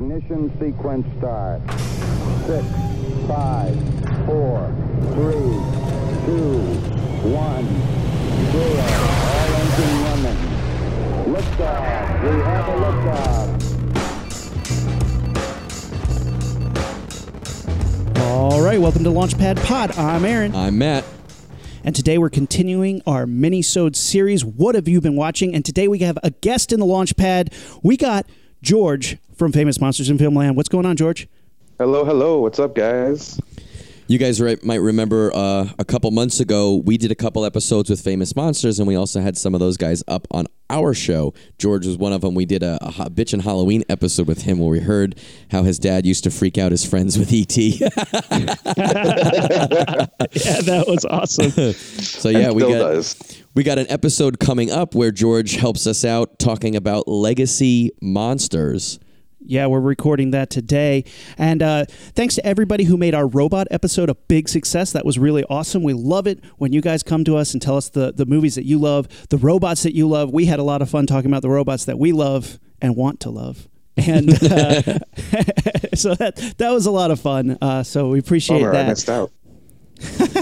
Ignition sequence start. Six, five, four, three, two, one, zero. All engine running. Liftoff. We have a liftoff. All right, welcome to Launchpad Pod. I'm Aaron. I'm Matt. And today we're continuing our mini-sode series, What Have You Been Watching? And today we have a guest in the Launchpad. We got George from Famous Monsters in Filmland. What's going on, George? Hello, hello. What's up, guys? You guys right, might remember uh, a couple months ago, we did a couple episodes with Famous Monsters, and we also had some of those guys up on our show. George was one of them. We did a, a Bitch and Halloween episode with him where we heard how his dad used to freak out his friends with ET. yeah, that was awesome. so yeah, we got does. we got an episode coming up where George helps us out talking about legacy monsters. Yeah, we're recording that today. And uh, thanks to everybody who made our robot episode a big success. That was really awesome. We love it when you guys come to us and tell us the, the movies that you love, the robots that you love. We had a lot of fun talking about the robots that we love and want to love. And uh, so that that was a lot of fun. Uh, so we appreciate Bummer, I that. missed out.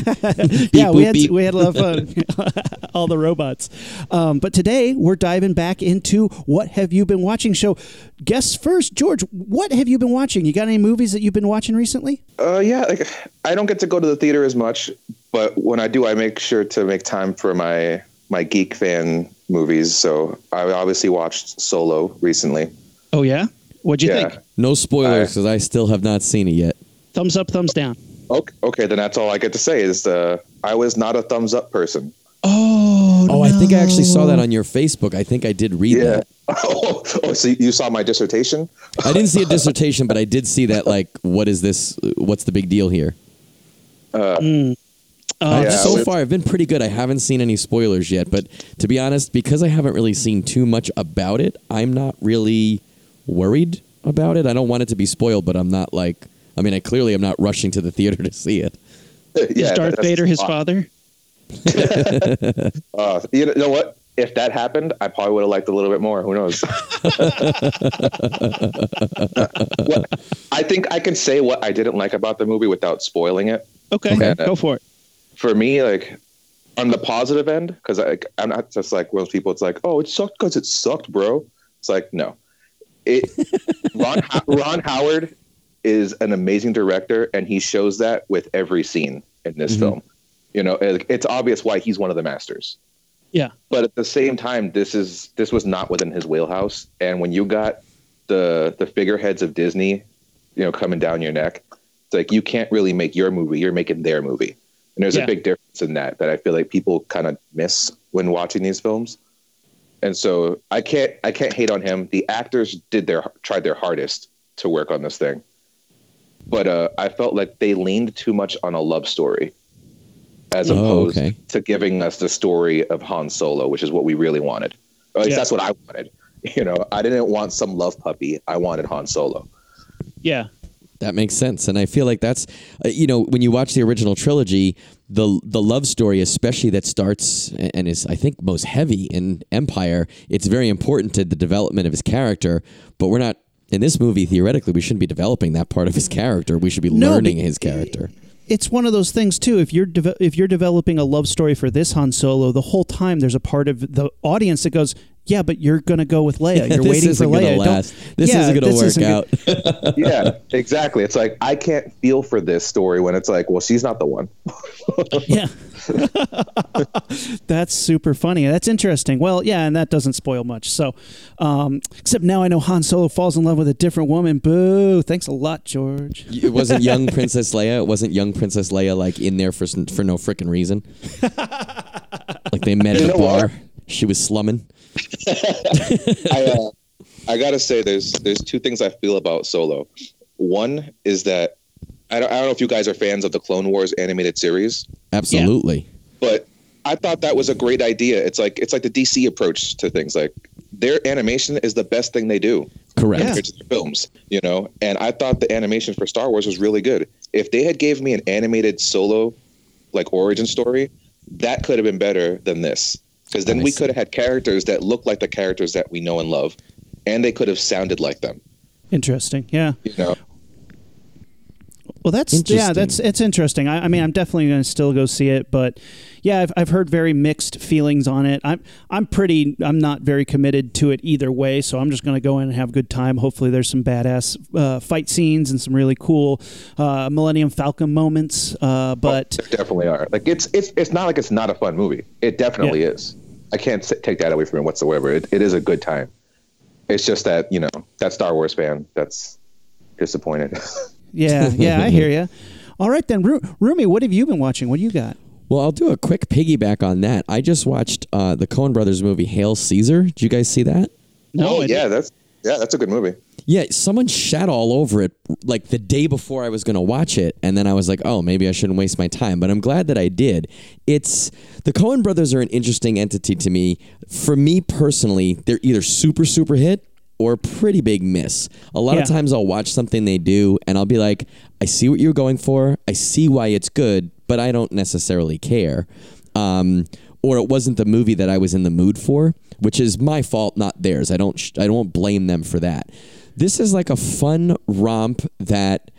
yeah, we had beep. we had a lot of fun. All the robots. Um, but today we're diving back into what have you been watching? So, guess first, George. What have you been watching? You got any movies that you've been watching recently? Uh, yeah, like I don't get to go to the theater as much, but when I do, I make sure to make time for my my geek fan movies. So I obviously watched Solo recently. Oh yeah, what'd you Yeah. think? No spoilers because I still have not seen it yet. Thumbs up, thumbs down. Okay, okay, then that's all I get to say is uh, I was not a thumbs up person. Oh, Oh, I think I actually saw that on your Facebook. I think I did read Yeah. that. oh, oh, so you saw my dissertation? I didn't see a dissertation, but I did see that. Like, what is this? What's the big deal here? Uh, Uh, Yeah, so far, I've been pretty good. I haven't seen any spoilers yet, but to be honest, because I haven't really seen too much about it, I'm not really worried about it. I don't want it to be spoiled, but I'm not like. I mean, I clearly am not rushing to the theater to see it. yeah, is Darth Vader his father? Uh, you know what? If that happened, I probably would have liked a little bit more. Who knows? What- I think I can say what I didn't like about the movie without spoiling it. Okay, Okay. go for it. For me, like on the positive end, because I'm not just like most people. It's like, oh, it sucked because it sucked, bro. It's like, no. It Ron Ron Howard is an amazing director, and he shows that with every scene in this Mm-hmm. film. You know, it- it's obvious why he's one of the masters. Yeah, but at the same time this is this was not within his wheelhouse. And when you got the the figureheads of disney you know coming down your neck it's like you can't really make your movie you're making their movie. And there's Yeah. a big difference in that that i feel like people kind of miss when watching these films. And so i can't i can't hate on him. The actors did their tried their hardest to work on this thing but uh, i felt like they leaned too much on a love story as Oh, opposed okay. to giving us the story of Han Solo, which is what we really wanted. Or at least Yeah. that's what I wanted. You know, I didn't want some love puppy. I wanted Han Solo. yeah, That makes sense, and I feel like that's uh, you know when you watch the original trilogy, the the love story, especially that starts and is I think most heavy in Empire. It's very important to the development of his character, but we're not in this movie. Theoretically, we shouldn't be developing that part of his character. We should be No, learning his character. it's one of those things too. If you're deve- if you're developing a love story for this Han Solo, the whole time there's a part of the audience that goes, "Yeah, but you're gonna go with Leia. You're this waiting for gonna Leia. Don't- last. This Yeah, isn't gonna this work isn't out. gonna- Yeah, exactly. It's like I can't feel for this story when it's like, well, she's not the one. Yeah. That's super funny. That's interesting. Well, yeah, and that doesn't spoil much. So, um, except now I know Han Solo falls in love with a different woman. Boo. Thanks a lot, George. It wasn't young Princess Leia. It wasn't young Princess Leia like in there for for no freaking reason. like they met You at a know what? bar. She was slumming. I uh, I gotta say, there's there's two things I feel about Solo. One is that I don't, I don't know if you guys are fans of the Clone Wars animated series. Absolutely. but I thought that was a great idea. It's like it's like the DC approach to things. Like their animation is the best thing they do Correct. Yeah. compared to their films, you know. And I thought the animation for Star Wars was really good. If they had gave me an animated solo, like origin story, that could have been better than this. Because then we could have had characters that look like the characters that we know and love, and they could have sounded like them. Interesting. Yeah. You know, Well, that's yeah, that's it's interesting. I, I mean, I'm definitely going to still go see it, but yeah, I've, I've heard very mixed feelings on it. I'm I'm pretty I'm not very committed to it either way, so I'm just going to go in and have a good time. Hopefully, there's some badass uh, fight scenes and some really cool uh, Millennium Falcon moments. Uh, but there definitely are. Like it's it's it's not like it's not a fun movie. It definitely Yeah. is. I can't s- take that away from it whatsoever. It, it is a good time. It's just that you know that Star Wars fan that's disappointed. yeah, yeah, I hear you. All right then, Ru- Rumi, what have you been watching? What do you got? Well, I'll do a quick piggyback on that. I just watched uh, the Coen Brothers movie Hail Caesar. Did you guys see that? oh I yeah, that's yeah, that's a good movie. Yeah, someone shat all over it like the day before I was going to watch it, and then I was like, "Oh, maybe I shouldn't waste my time." But I'm glad that I did. It's the Coen Brothers are an interesting entity to me. For me personally, they're either super super hit or a pretty big miss. A lot Yeah. of times I'll watch something they do, and I'll be like, "I see what you're going for. I see why it's good, but I don't necessarily care." Um, or it wasn't the movie that I was in the mood for, which is my fault, not theirs. I don't sh- I don't blame them for that. This is like a fun romp that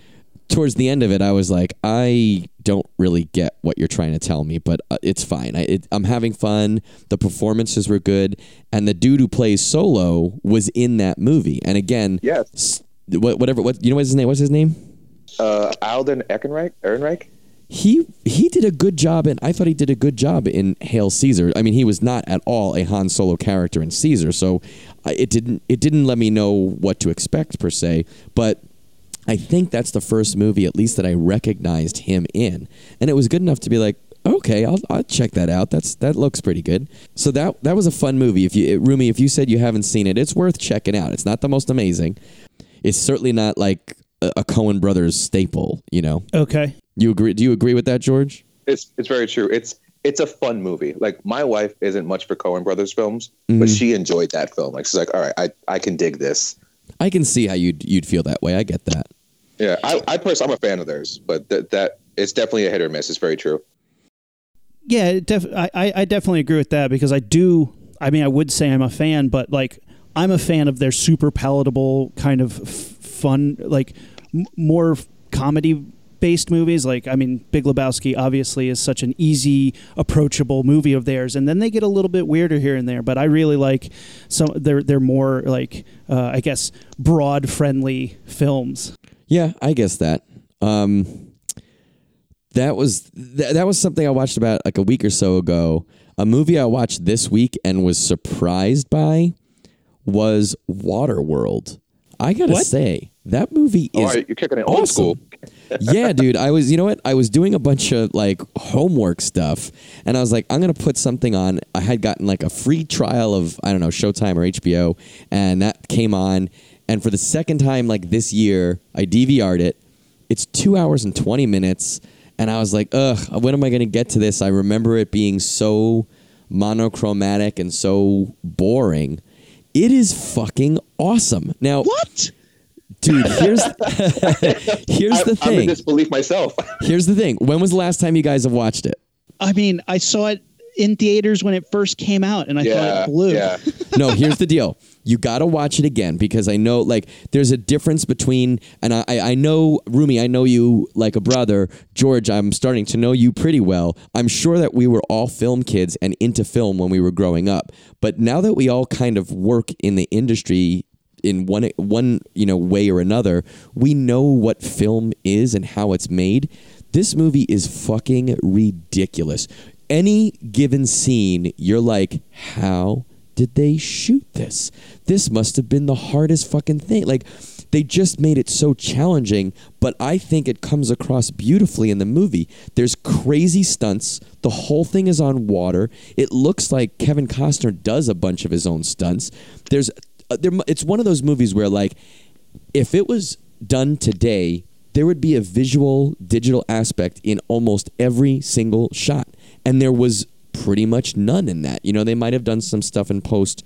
towards the end of it I was like I don't really get what you're trying to tell me, but uh, it's fine. I, it, I'm having fun. The performances were good, and the dude who plays Solo was in that movie. And again, Yes. what, whatever. What you know? What's his name? What's his name? Uh, Alden Ehrenreich. Ehrenreich. he he did a good job and I thought he did a good job in Hail Caesar. I mean, he was not at all a Han Solo character in Caesar, so it didn't it didn't let me know what to expect per se, but I think that's the first movie at least that I recognized him in. And it was good enough to be like, okay, I'll, I'll check that out. That's that looks pretty good. So that that was a fun movie. If you Rumi, if you said you haven't seen it, it's worth checking out. It's not the most amazing. It's certainly not like a, a Coen Brothers staple, you know. Okay. You agree? Do you agree with that, George? It's it's very true. It's it's a fun movie. Like my wife isn't much for Coen Brothers films, but mm-hmm. she enjoyed that film. Like she's like, all right, I I can dig this. I can see how you'd you'd feel that way. I get that. Yeah, I I personally I'm a fan of theirs, but that that it's definitely a hit or miss. It's very true. Yeah, it def- I, I I definitely agree with that because I do. I mean, I would say I'm a fan, but like I'm a fan of their super palatable kind of f- fun, like m- more comedy based movies. Like, I mean, Big Lebowski obviously is such an easy, approachable movie of theirs, and then they get a little bit weirder here and there. But I really like some. They're they're more like uh, I guess broad friendly films. Yeah, I guess that. Um, that was th- that was something I watched about like a week or so ago. A movie I watched this week and was surprised by was Waterworld. I gotta What? say that movie Oh, is you're kicking it old awesome. school. yeah, dude. I was, you know what? I was doing a bunch of like homework stuff, and I was like, I'm gonna put something on. I had gotten like a free trial of I don't know Showtime or HBO, and that came on. And for the second time, like this year, I DVR'd it. It's two hours and twenty minutes, and I was like, ugh, when am I gonna get to this? I remember it being so monochromatic and so boring. It is fucking awesome. Now, What? dude? Here's here's the thing. I'm in disbelief myself. Here's the thing. When was the last time you guys have watched it? I mean, I saw it in theaters when it first came out, and I thought yeah, it blew. yeah. No, here's the deal. You got to watch it again because I know, like, there's a difference between, and I, I know, Rumi, I know you like a brother. George, I'm starting to know you pretty well. I'm sure that we were all film kids and into film when we were growing up. But now that we all kind of work in the industry in one one you know way or another, we know what film is and how it's made. This movie is fucking ridiculous. Any given scene, you're like, how did they shoot this? This must have been the hardest fucking thing. Like they just made it so challenging, but I think it comes across beautifully in the movie. There's crazy stunts. The whole thing is on water. It looks like Kevin Costner does a bunch of his own stunts. There's uh, there, it's one of those movies where like if it was done today, there would be a visual digital aspect in almost every single shot. And there was pretty much none in that. You know, they might have done some stuff in post,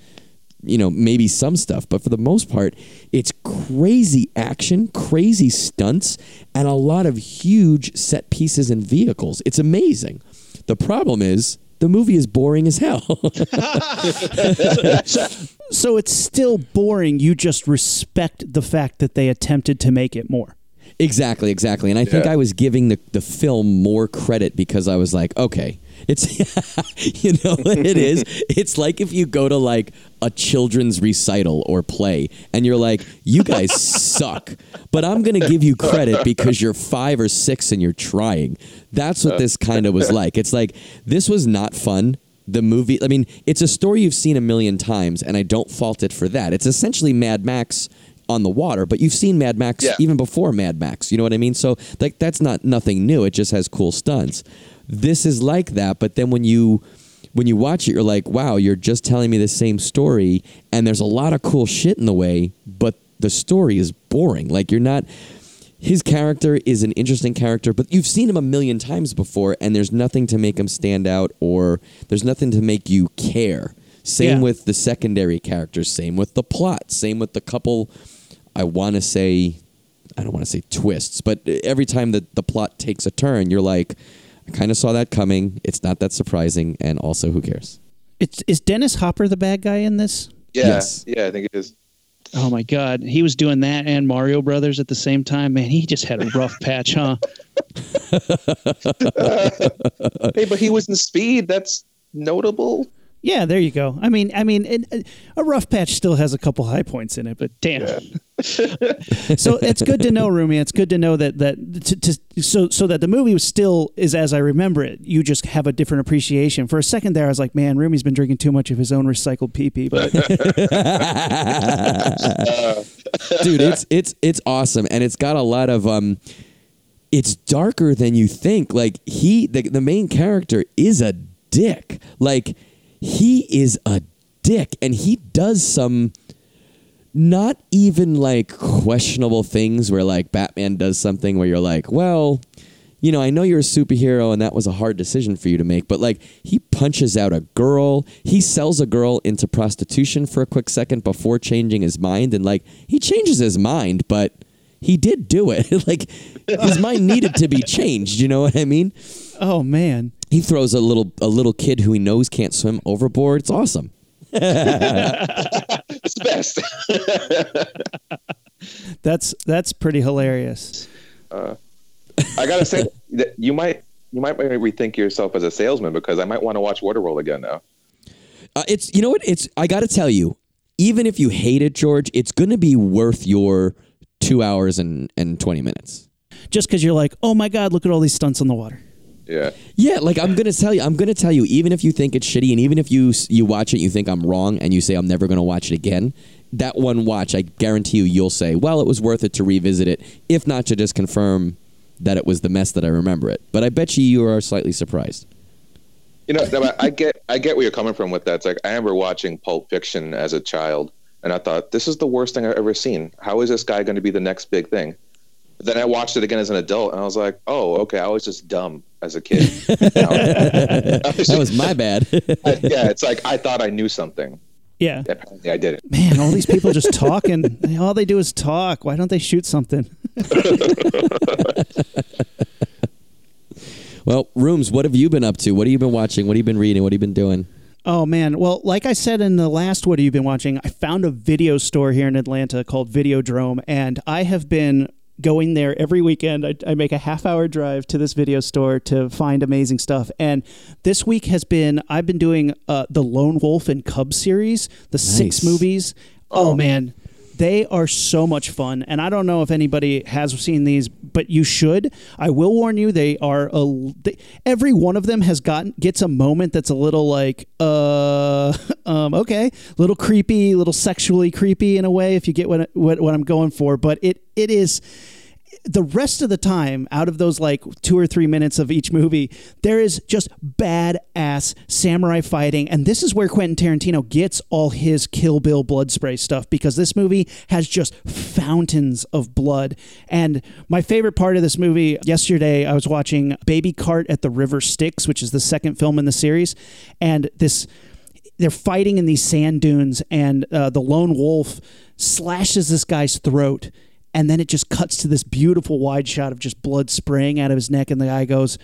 you know, maybe some stuff, but for the most part, it's crazy action, crazy stunts, and a lot of huge set pieces and vehicles. It's amazing. The problem is the movie is boring as hell. So it's still boring. You just respect the fact that they attempted to make it more. Exactly, exactly. And I think I was giving the, the film more credit because I was like, okay, it's, you know, what it is. It's like if you go to like a children's recital or play and you're like, you guys suck, but I'm going to give you credit because you're five or six and you're trying. That's what this kind of was like. It's like, this was not fun. The movie, I mean, it's a story you've seen a million times, and I don't fault it for that. It's essentially Mad Max on the water, but you've seen Mad Max Yeah. even before Mad Max. You know what I mean? So like that's not nothing new. It just has cool stunts. This is like that, but then when you when you watch it, you're like, wow, you're just telling me the same story, and there's a lot of cool shit in the way, but the story is boring. Like you're not. His character is an interesting character, but you've seen him a million times before, and there's nothing to make him stand out, or there's nothing to make you care. Same Yeah. with the secondary characters. Same with the plot. Same with the couple. I want to say, I don't want to say twists, but every time that the plot takes a turn, you're like, I kind of saw that coming. It's not that surprising, and also, who cares? It's is Dennis Hopper the bad guy in this? Yeah, Yes. yeah, I think it is. Oh my God, he was doing that and Mario Brothers at the same time. Man, he just had a rough patch, huh? Hey, but he was in Speed. That's notable. Yeah, there you go. I mean, I mean, it, a rough patch still has a couple high points in it, but Damn. so it's good to know, Rumi. It's good to know that that to, to, so so that the movie was still is as I remember it. You just have a different appreciation. For a second there, I was like, man, Rumi's been drinking too much of his own recycled pee pee. But dude it's it's it's awesome and it's got a lot of um it's darker than you think like he the, the main character is a dick like he is a dick and he does some not even like questionable things where like batman does something where you're like well you know, I know you're a superhero and that was a hard decision for you to make, but like he punches out a girl, he sells a girl into prostitution for a quick second before changing his mind, and like he changes his mind, but he did do it. like his mind needed to be changed. You know what I mean? oh man, He throws a little a little kid who he knows can't swim overboard. It's awesome. It's the best. that's that's pretty hilarious. I gotta say that you might you might rethink yourself as a salesman because I might want to watch Waterworld again now. Uh, it's you know what? It's I got to tell you, even if you hate it, George, it's going to be worth your two hours and and twenty minutes. Just because you're like, oh my god, look at all these stunts on the water. Yeah. Yeah, like I'm gonna tell you, I'm gonna tell you, even if you think it's shitty, and even if you you watch it, and you think I'm wrong, and you say I'm never gonna watch it again. That one watch, I guarantee you, you'll say, well, it was worth it to revisit it, if not to just confirm that it was the mess that I remember it. But I bet you you are slightly surprised. You know, I get I get where you're coming from with that. It's like I remember watching Pulp Fiction as a child, and I thought this is the worst thing I've ever seen. How is this guy going to be the next big thing? But then I watched it again as an adult, and I was like, oh, okay, I was just dumb as a kid. You know? I was That was my bad. I- yeah, it's like I thought I knew something. Yeah, Apparently, I didn't. man, all these people just talking. all they do is talk. Why don't they shoot something? well, rooms. What have you been up to? What have you been watching? What have you been reading? What have you been doing? Oh man, well, like I said in the last what have you been watching? I found a video store here in Atlanta called Videodrome, and I have been going there every weekend. I, I make a half hour drive to this video store to find amazing stuff. And this week has been I've been doing uh, the Lone Wolf and Cub series, the six Nice. movies. Oh man, they are so much fun, and I don't know if anybody has seen these, but you should. I will warn you, they are a. They, every one of them has gotten gets a moment that's a little like, uh, um, okay, little creepy, little sexually creepy in a way, if you get what what, what I'm going for. But it it is the rest of the time out of those like two or three minutes of each movie there is just badass samurai fighting. And this is where quentin tarantino gets all his kill bill blood spray stuff because this movie has just fountains of blood. And my favorite part of this movie yesterday i was watching baby cart at the river styx which is the second film in the series. And this they're fighting in these sand dunes, and uh, the lone wolf slashes this guy's throat, and then it just cuts to this beautiful wide shot of just blood spraying out of his neck, and the guy goes,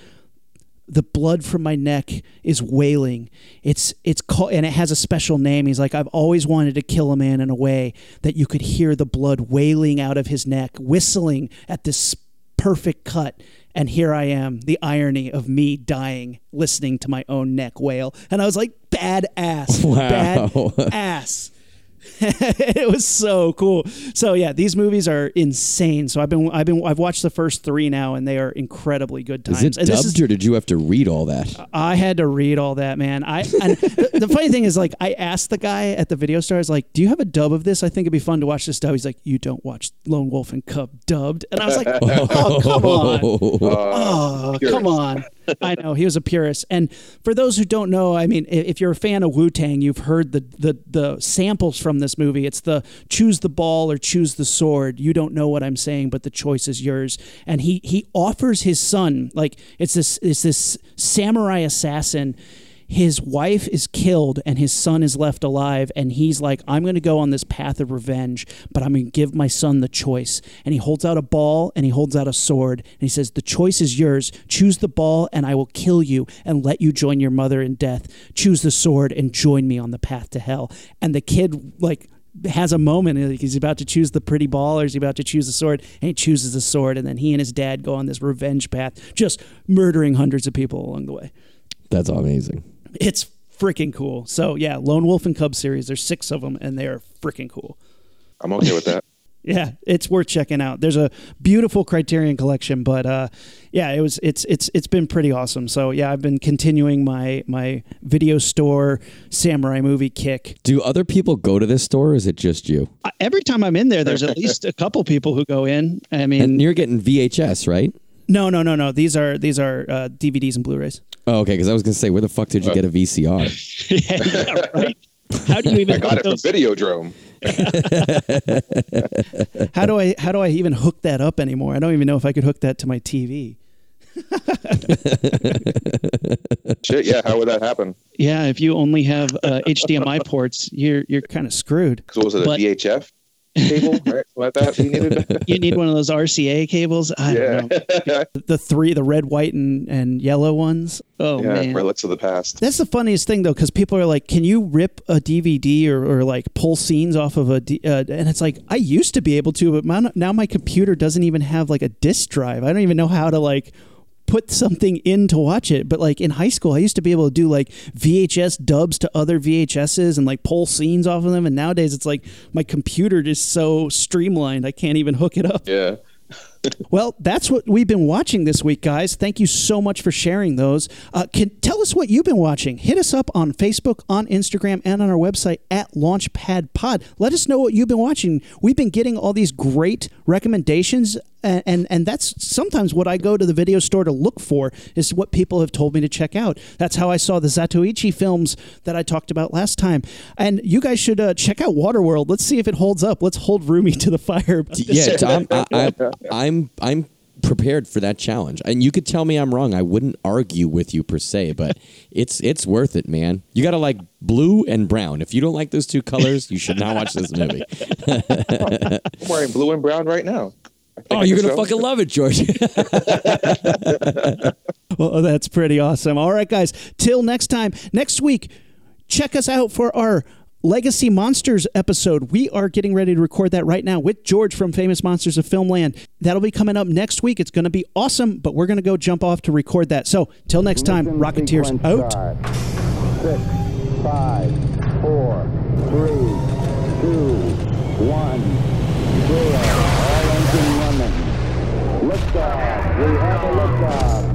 the blood from my neck is wailing. It's it's called and it has a special name. He's like, I've always wanted to kill a man in a way that you could hear the blood wailing out of his neck, whistling at this perfect cut. And here I am, the irony of me dying, listening to my own neck wail. And I was like, badass, Wow. badass. it was so cool. So yeah, these movies are insane. So I've been I've been I've watched the first three now, and they are incredibly good times. Is it and dubbed this is, or did you have to read all that? I had to read all that, man. I and the, the funny thing is, like, I asked the guy at the video store, I was like, "Do you have a dub of this? I think it'd be fun to watch this dub." He's like, "You don't watch Lone Wolf and Cub dubbed," and I was like, "Oh, come on." Oh, oh come on. I know he was a purist. And for those who don't know, I mean, if you're a fan of Wu Tang, you've heard the, the the samples from this movie. It's the choose the ball or choose the sword. You don't know what I'm saying, but the choice is yours. And he he offers his son like it's this it's this samurai assassin. His wife is killed and his son is left alive, and he's like, I'm going to go on this path of revenge, but I'm going to give my son the choice. And he holds out a ball and he holds out a sword, and he says, The choice is yours. Choose the ball, and I will kill you and let you join your mother in death. Choose the sword and join me on the path to hell. And the kid, like, has a moment like he's about to choose the pretty ball or he's about to choose the sword and he chooses the sword and then he and his dad go on this revenge path just murdering hundreds of people along the way That's amazing. It's freaking cool. So yeah, Lone Wolf and Cub series. There's six of them, and they are freaking cool. I'm okay with that. Yeah, it's worth checking out. There's a beautiful Criterion collection, but uh, yeah, it was it's it's it's been pretty awesome. So yeah, I've been continuing my my video store samurai movie kick. Do other people go to this store or is it just you? I- Every time I'm in there, there's at least a couple people who go in. I And mean, you're getting VHS, right? No, no, no, no. These are these are uh, DVDs and Blu-rays. Oh, okay. Because I was gonna say, where the fuck did you get a VCR? yeah, yeah, right. How do you even I got put it from Videodrome. How do I how do I even hook that up anymore? I don't even know if I could hook that to my TV. Shit, yeah. How would that happen? Yeah, if you only have uh, HDMI ports, you're you're Kind of screwed. So what was it a But- VHF cable, right? Like that. You needed. you need one of those RCA cables. I yeah, don't know. The three, the red, white, and and yellow ones. Oh yeah. man, Relics of the past. That's the funniest thing though, because people are like, "Can you rip a DVD or, or like pull scenes off of a?" D-? Uh, and it's like I used to be able to, but my, now my computer doesn't even have like a disk drive. I don't even know how to like put something in to watch it. But like in high school, I used to be able to do like VHS dubs to other VHSs and like pull scenes off of them. And nowadays, it's like my computer is so streamlined, I can't even hook it up. Yeah. Well, that's what we've been watching this week, guys. Thank you so much for sharing those. Uh, can tell us what you've been watching. Hit us up on Facebook, on Instagram, and on our website at Launchpad Pod. Let us know what you've been watching. We've been getting all these great recommendations, and and, and that's sometimes what I go to the video store to look for is what people have told me to check out. That's how I saw the Zatoichi films that I talked about last time. And you guys should uh, check out Waterworld. Let's see if it holds up. Let's hold Rumi to the fire. yeah, I, I, I'm I'm prepared for that challenge, and you could tell me I'm wrong. I wouldn't argue with you per se, but it's it's worth it, man. You got to like blue and brown. If you don't like those two colors, you should not watch this movie. I'm wearing blue and brown right now. Oh, you're gonna fucking love it, George. Well, that's pretty awesome. All right, guys. Till next time. Next week, check us out for our Legacy Monsters episode. We are getting ready to record that right now with George from Famous Monsters of Filmland. That'll be coming up next week. It's going to be awesome, but we're going to go jump off to record that. So, till next time, Rocketeers out. start. Six, five, four, three, two, one, zero. All engine running. Liftoff. We have a liftoff.